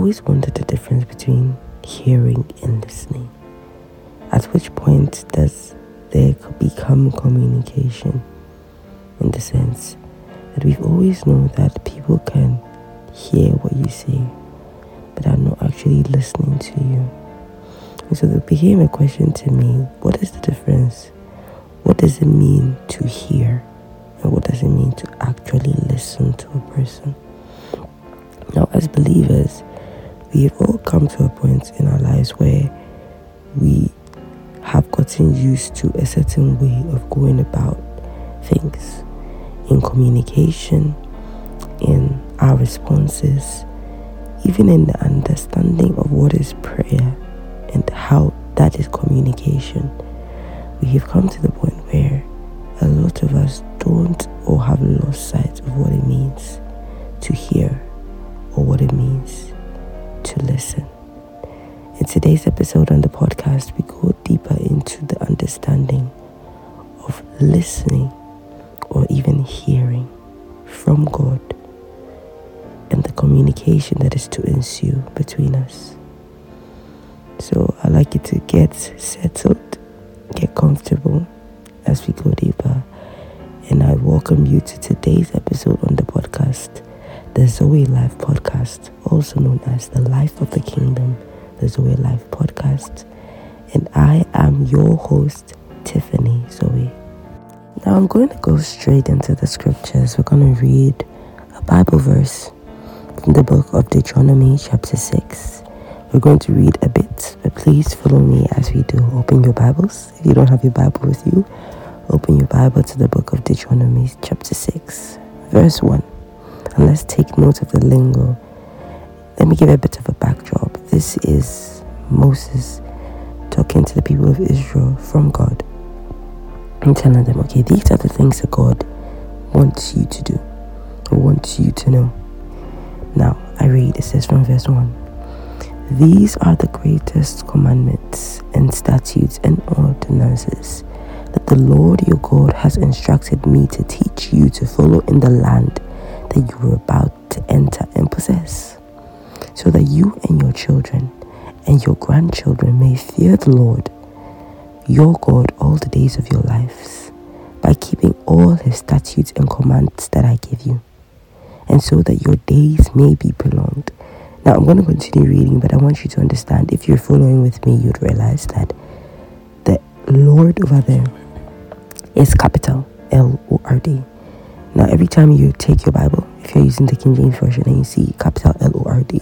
Always wondered the difference between hearing and listening. At which point does there become communication in the sense that we've always known that people can hear what you say but are not actually listening to you. And so it became a question to me what is the difference? What does it mean to hear? And what does it mean to actually listen to a person? Now, as believers, we have all come to a point in our lives where we have gotten used to a certain way of going about things in communication, in our responses, even in the understanding of what is prayer and how that is communication. We have come to the point where a lot of us don't or have lost sight of what it means to hear or what it means listen. In today's episode on the podcast, we go deeper into the understanding of listening or even hearing from God and the communication that is to ensue between us. So I'd like you to get settled, get comfortable as we go deeper. And I welcome you to today's episode on the podcast, the Zoe Life Podcast, also known as the Life of the Kingdom, the Zoe Life Podcast. And I am your host, Tiffany Zoe. Now I'm going to go straight into the scriptures. We're going to read a Bible verse from the book of Deuteronomy, chapter 6. We're going to read a bit, but please follow me as we do. Open your Bibles. If you don't have your Bible with you, open your Bible to the book of Deuteronomy, chapter 6, verse 1. And let's take note of the lingo. Let me give a bit of a backdrop. This is Moses talking to the people of Israel from God and telling them, okay, these are the things that God wants you to do or wants you to know. Now, I read, it says from verse 1 These are the greatest commandments and statutes and ordinances that the Lord your God has instructed me to teach you to follow in the land that you were about to enter and possess, so that you and your children and your grandchildren may fear the Lord your God all the days of your lives by keeping all his statutes and commands that I give you, and so that your days may be prolonged. Now I'm going to continue reading, but I want you to understand if you're following with me, you'd realize that the Lord over there is capital L O R D. Every time you take your Bible, if you're using the King James Version and you see capital L O R D,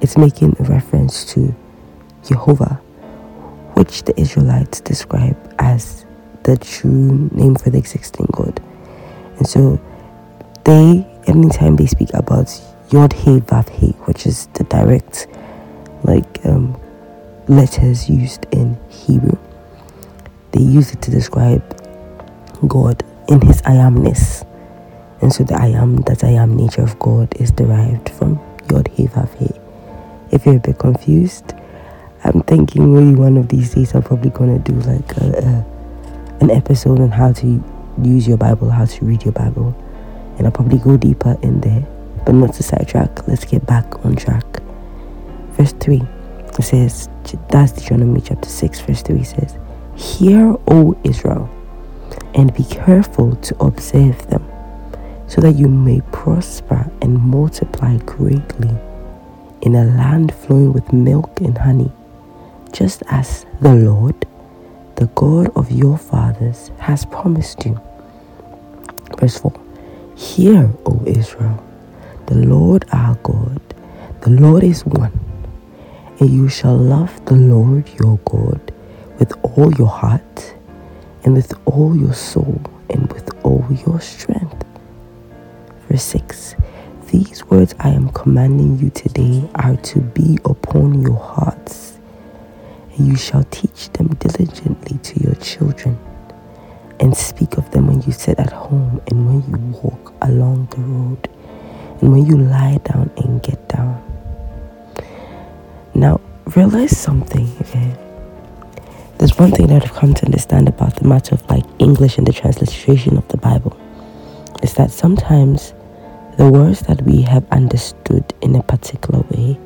it's making reference to Jehovah, which the Israelites describe as the true name for the existing God. And so, they, anytime they speak about Yod He Vav He, which is the direct like um, letters used in Hebrew, they use it to describe God in His I amness. And so the I am that I am nature of God is derived from Yod He Vav He. If you're a bit confused, I'm thinking maybe one of these days I'm probably gonna do like a, a, an episode on how to use your Bible, how to read your Bible, and I'll probably go deeper in there. But not to sidetrack. Let's get back on track. Verse three, it says that's Deuteronomy chapter six, verse three says, "Hear, O Israel, and be careful to observe them." So that you may prosper and multiply greatly in a land flowing with milk and honey, just as the Lord, the God of your fathers, has promised you. Verse 4 Hear, O Israel, the Lord our God, the Lord is one, and you shall love the Lord your God with all your heart, and with all your soul, and with all your strength. Verse 6 These words I am commanding you today are to be upon your hearts, and you shall teach them diligently to your children, and speak of them when you sit at home, and when you walk along the road, and when you lie down and get down. Now, realize something, okay? There's one thing that I've come to understand about the matter of like English and the transliteration of the Bible is that sometimes the words that we have understood in a particular way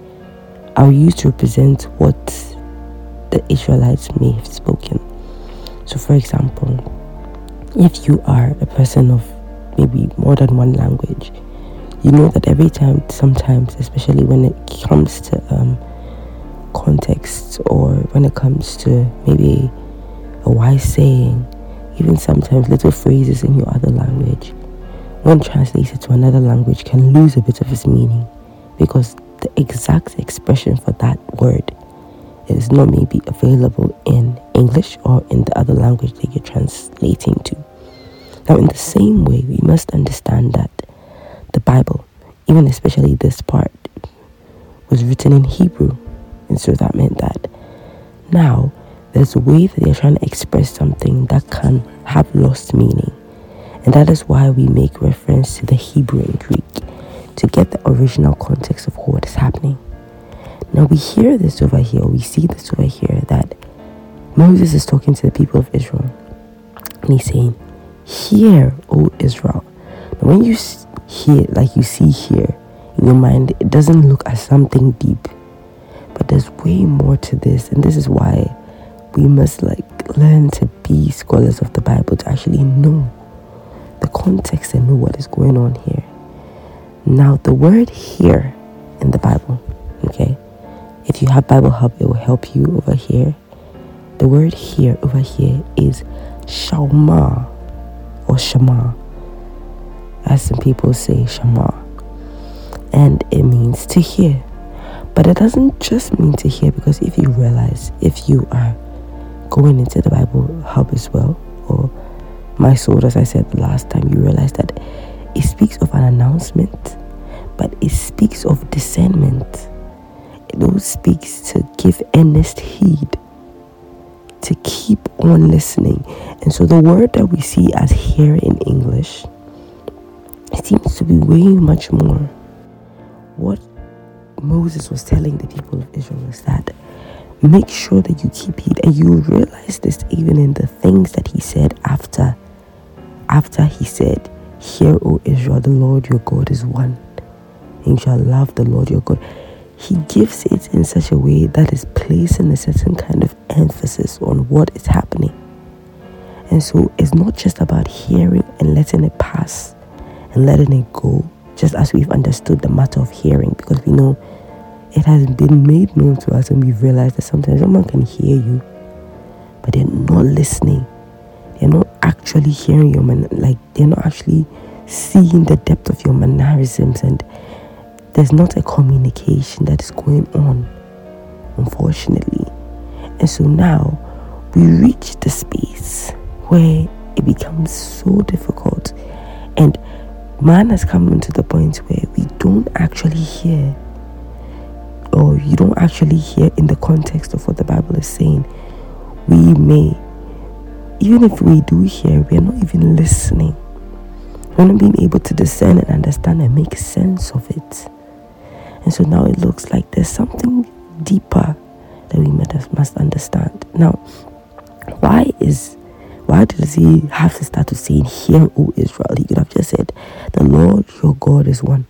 are used to represent what the Israelites may have spoken. So, for example, if you are a person of maybe more than one language, you know that every time, sometimes, especially when it comes to um, context or when it comes to maybe a wise saying, even sometimes little phrases in your other language, when translated to another language can lose a bit of its meaning because the exact expression for that word is not maybe available in English or in the other language that you're translating to. Now, in the same way, we must understand that the Bible, even especially this part, was written in Hebrew. And so that meant that now there's a way that they're trying to express something that can have lost meaning. And that is why we make reference to the Hebrew and Greek to get the original context of what is happening. Now we hear this over here, we see this over here that Moses is talking to the people of Israel and he's saying, Hear, O Israel. Now when you hear, like you see here in your mind, it doesn't look as something deep, but there's way more to this, and this is why we must like learn to be scholars of the Bible to actually know the context and know what is going on here. Now, the word here in the Bible, okay, if you have Bible Hub, it will help you over here. The word here over here is Shama or Shama, as some people say Shama, and it means to hear. But it doesn't just mean to hear because if you realize, if you are going into the Bible Hub as well, or my soul, as I said last time, you realize that it speaks of an announcement, but it speaks of discernment. It also speaks to give earnest heed, to keep on listening. And so the word that we see as here in English seems to be way much more. What Moses was telling the people of Israel is that make sure that you keep heed and you realize this even in the things that he said after after he said, Hear, O Israel, the Lord your God is one. And you shall love the Lord your God. He gives it in such a way that is placing a certain kind of emphasis on what is happening. And so it's not just about hearing and letting it pass and letting it go, just as we've understood the matter of hearing, because we know it has been made known to us and we've realized that sometimes someone can hear you, but they're not listening they're not actually hearing your man like they're not actually seeing the depth of your mannerisms and there's not a communication that is going on unfortunately. And so now we reach the space where it becomes so difficult. And man has come to the point where we don't actually hear or you don't actually hear in the context of what the bible is saying. We may even if we do hear, we are not even listening. We're not being able to discern and understand and make sense of it. And so now it looks like there's something deeper that we must understand. Now, why is why does he have to start to saying, Hear, O Israel? He could have just said, The Lord your God is one.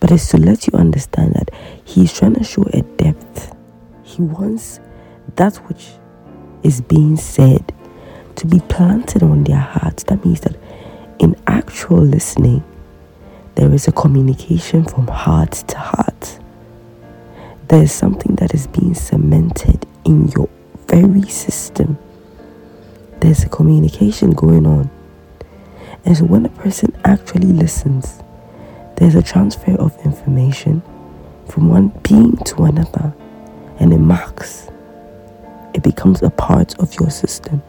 But it's to let you understand that he's trying to show a depth. He wants that which is being said to be planted on their hearts. That means that in actual listening, there is a communication from heart to heart. There is something that is being cemented in your very system. There's a communication going on. And so when a person actually listens, there's a transfer of information from one being to another, and it marks it becomes a part of your system.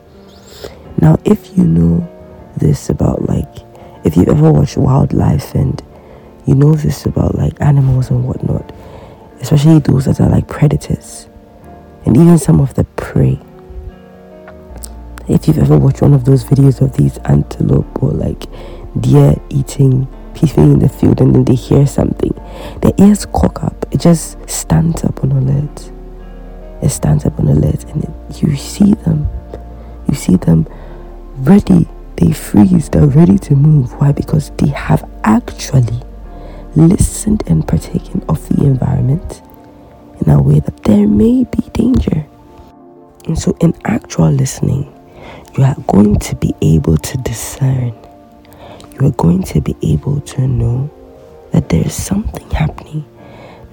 Now, if you know this about like, if you ever watch wildlife and you know this about like animals and whatnot, especially those that are like predators and even some of the prey. If you've ever watched one of those videos of these antelope or like deer eating peacefully in the field and then they hear something, their ears cock up, it just stands up on alert it stands up on the lid and it, you see them you see them ready they freeze, they're ready to move. Why? Because they have actually listened and partaken of the environment in a way that there may be danger. And so, in actual listening, you are going to be able to discern. You are going to be able to know that there is something happening.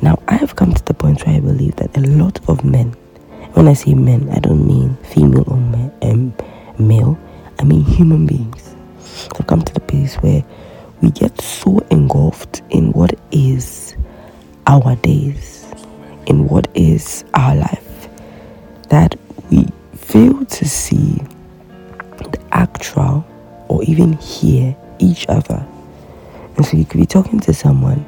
Now, I have come to the point where I believe that a lot of men, when I say men, I don't mean female or um, male, I mean human beings, have come to the place where we get so engulfed in what is our days, in what is our life, that we fail to see the actual or even hear each other. And so you could be talking to someone,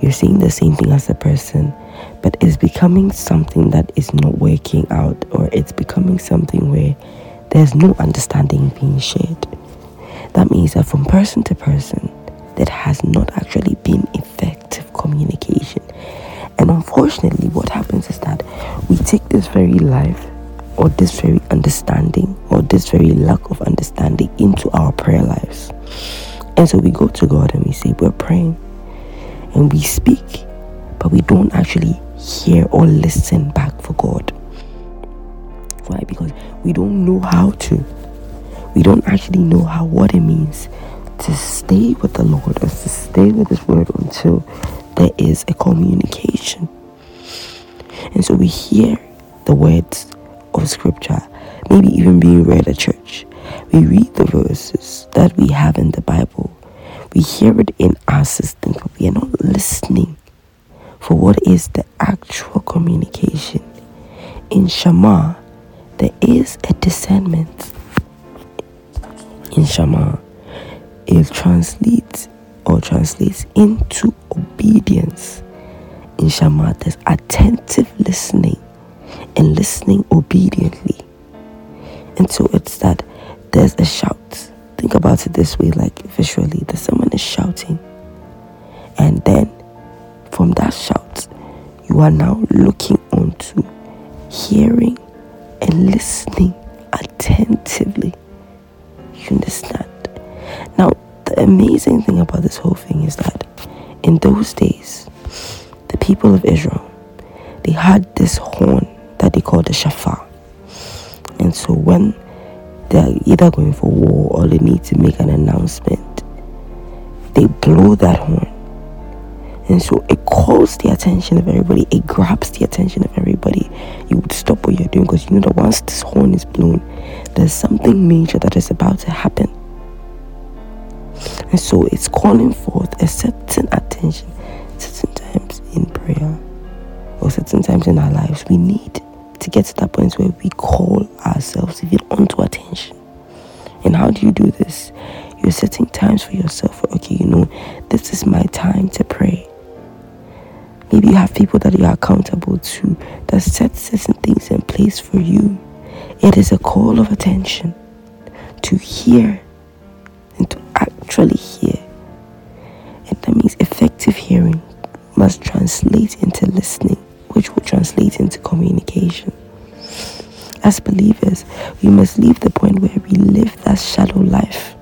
you're seeing the same thing as the person, but it's becoming something that is not working out, or it's becoming something where there's no understanding being shared. That means that from person to person, there has not actually been effective communication. And unfortunately, what happens is that we take this very life or this very understanding or this very lack of understanding into our prayer lives. And so we go to God and we say, We're praying and we speak, but we don't actually hear or listen back for God. Why? Because we don't know how to. We don't actually know how what it means to stay with the Lord or to stay with His Word until there is a communication. And so we hear the words of scripture, maybe even being read at church. We read the verses that we have in the Bible. We hear it in our system, but we are not listening for what is the actual communication. In Shema, there is a discernment. In Shema, it translates or translates into obedience. In Shema, there's attentive listening and listening obediently. And so it's that there's a shout. Think about it this way like visually, that someone is shouting. And then from that shout, you are now looking onto hearing and listening attentively. You understand? Now, the amazing thing about this whole thing is that in those days, the people of Israel, they had this horn that they called the shofar. And so when they're either going for war or they need to make an announcement, they blow that horn. And so it calls the attention of everybody, it grabs the attention of everybody. You would stop what you're doing because you know that once this horn is blown, there's something major that is about to happen. And so it's calling forth a certain attention, certain times in prayer, or certain times in our lives. We need to get to that point where we call ourselves even onto attention. And how do you do this? You're setting times for yourself. Okay, you know, this is my time to pray. Maybe you have people that you're accountable to that set certain things in place for you. It is a call of attention to hear and to actually hear. And that means effective hearing must translate into listening which will translate into communication. As believers, we must leave the point where we live that shallow life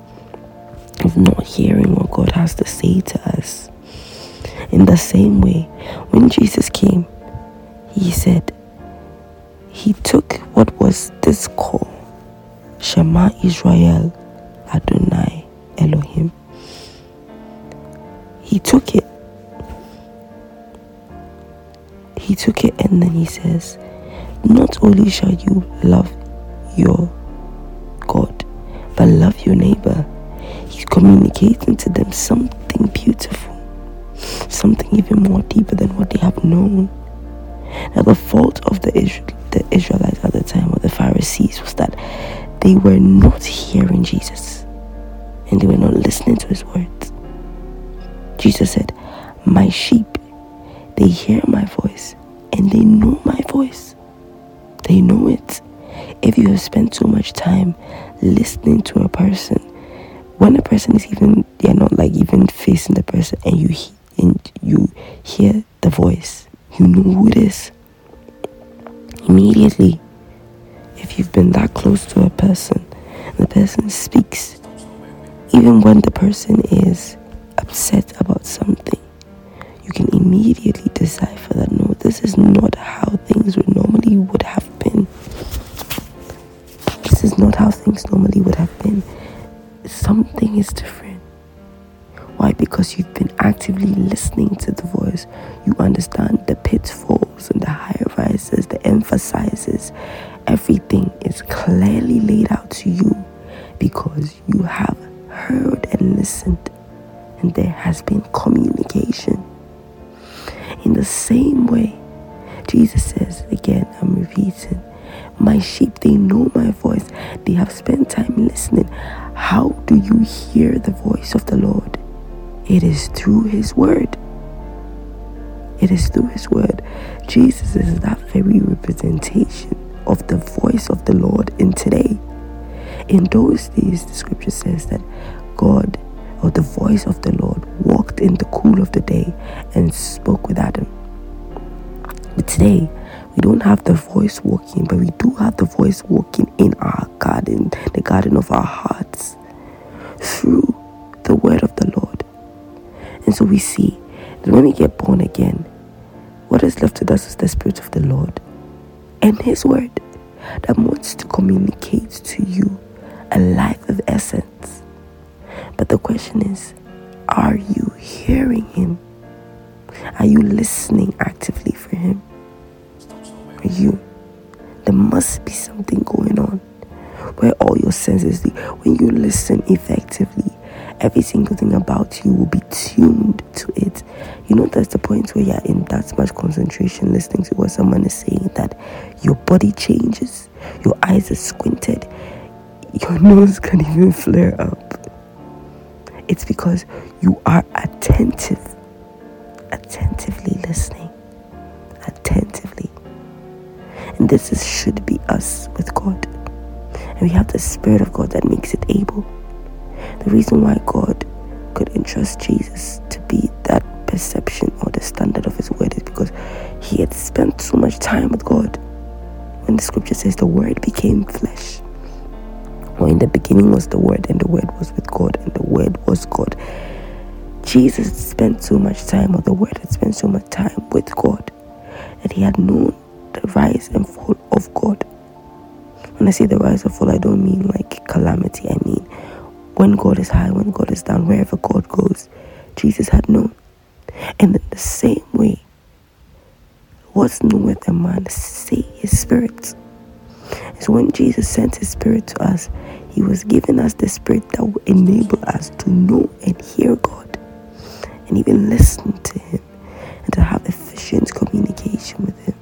of not hearing what God has to say to us. In the same way, when Jesus came, he said, He took what was this call Shema Israel Adonai Elohim. He took it he took it and then he says, Not only shall you love your God, but love your neighbor. He's communicating to them something beautiful, something even more deeper than what they have known. Now, the fault of the, the Israelites at the time, or the Pharisees, was that they were not hearing Jesus and they were not listening to his words. Jesus said, My sheep, they hear my voice and they know my voice. They know it. If you have spent too much time listening to a person, when a person is even they're not like even facing the person and you and you hear the voice, you know who it is. Immediately, if you've been that close to a person, the person speaks, Even when the person is upset about something, you can immediately decipher that no, this is not how things would normally would have been. This is not how things normally would have been. Something is different. Why? Because you've been actively listening to the voice. You understand the pitfalls and the high rises, the emphasizes. Everything is clearly laid out to you because you have heard and listened, and there has been communication. In the same way, Jesus says, again, I'm repeating, my sheep, they know my voice. They have spent time listening. How do you hear the voice of the Lord? It is through His Word. It is through His Word. Jesus is that very representation of the voice of the Lord in today. In those days, the scripture says that God or the voice of the Lord walked in the cool of the day and spoke with Adam. But today, we don't have the voice walking, but we do have the voice walking in our garden, the garden of our hearts, through the word of the Lord. And so we see that when we get born again, what is left with us is the Spirit of the Lord and His Word that wants to communicate to you a life of essence but the question is are you hearing Him? Are you listening actively for Him? Are you? There must be something going on where all your senses, when you listen effectively, every single thing about you will be tuned to it. You know, that's the point where you're in that much concentration listening to what someone is saying that your body changes, your eyes are squinted, your nose can even flare up. It's because you are attentive, attentively listening, attentively. And this is, should be us with God. And we have the Spirit of God that makes it able. The reason why God could entrust Jesus to be that perception or the standard of His word is because He had spent so much time with God. When the scripture says the word became flesh or in the beginning was the Word, and the Word was with God, and the Word was God. Jesus spent so much time, or the Word had spent so much time with God, that he had known the rise and fall of God. When I say the rise and fall, I don't mean like calamity. I mean when God is high, when God is down, wherever God goes, Jesus had known. And in the same way, what's known with a man, say his spirit. So when Jesus sent his spirit to us, he was giving us the spirit that will enable us to know and hear God and even listen to him and to have efficient communication with him.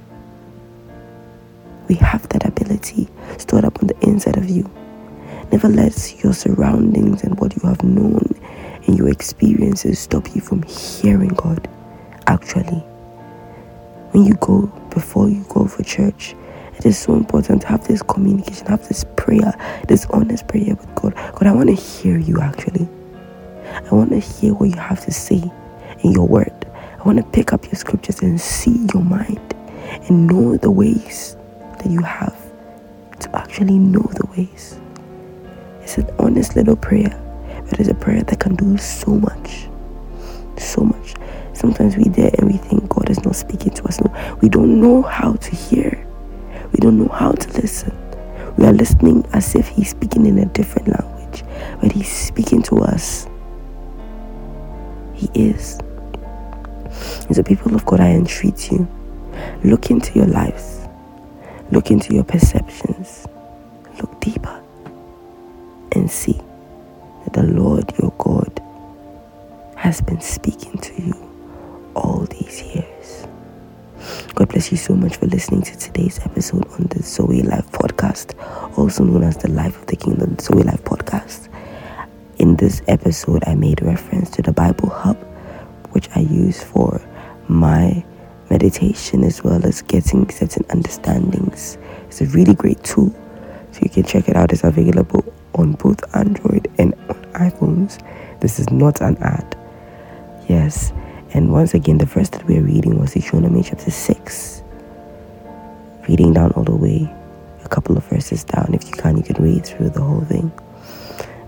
We have that ability stored up on the inside of you. Never let your surroundings and what you have known and your experiences stop you from hearing God. Actually, when you go before you go for church, it is so important to have this communication, have this prayer, this honest prayer with God. God, I want to hear you actually. I want to hear what you have to say in your word. I want to pick up your scriptures and see your mind and know the ways that you have to actually know the ways. It's an honest little prayer, but it's a prayer that can do so much. So much. Sometimes we there and we think God is not speaking to us. No, we don't know how to hear. We don't know how to listen. We are listening as if He's speaking in a different language, but He's speaking to us. He is. And so, people of God, I entreat you look into your lives, look into your perceptions, look deeper, and see that the Lord your God has been speaking to you all these years. God bless you so much for listening to today's episode on the Zoe Life podcast, also known as the Life of the Kingdom Zoe Life podcast. In this episode, I made reference to the Bible Hub, which I use for my meditation as well as getting certain understandings. It's a really great tool, so you can check it out. It's available on both Android and on iPhones. This is not an ad. Yes, and once again, the verse that we are reading was Deuteronomy chapter 6. Reading down all the way, a couple of verses down. If you can, you can read through the whole thing.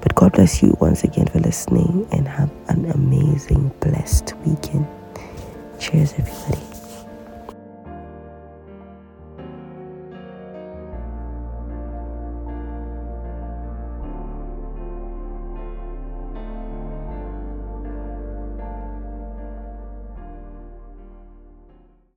But God bless you once again for listening and have an amazing, blessed weekend. Cheers, everybody.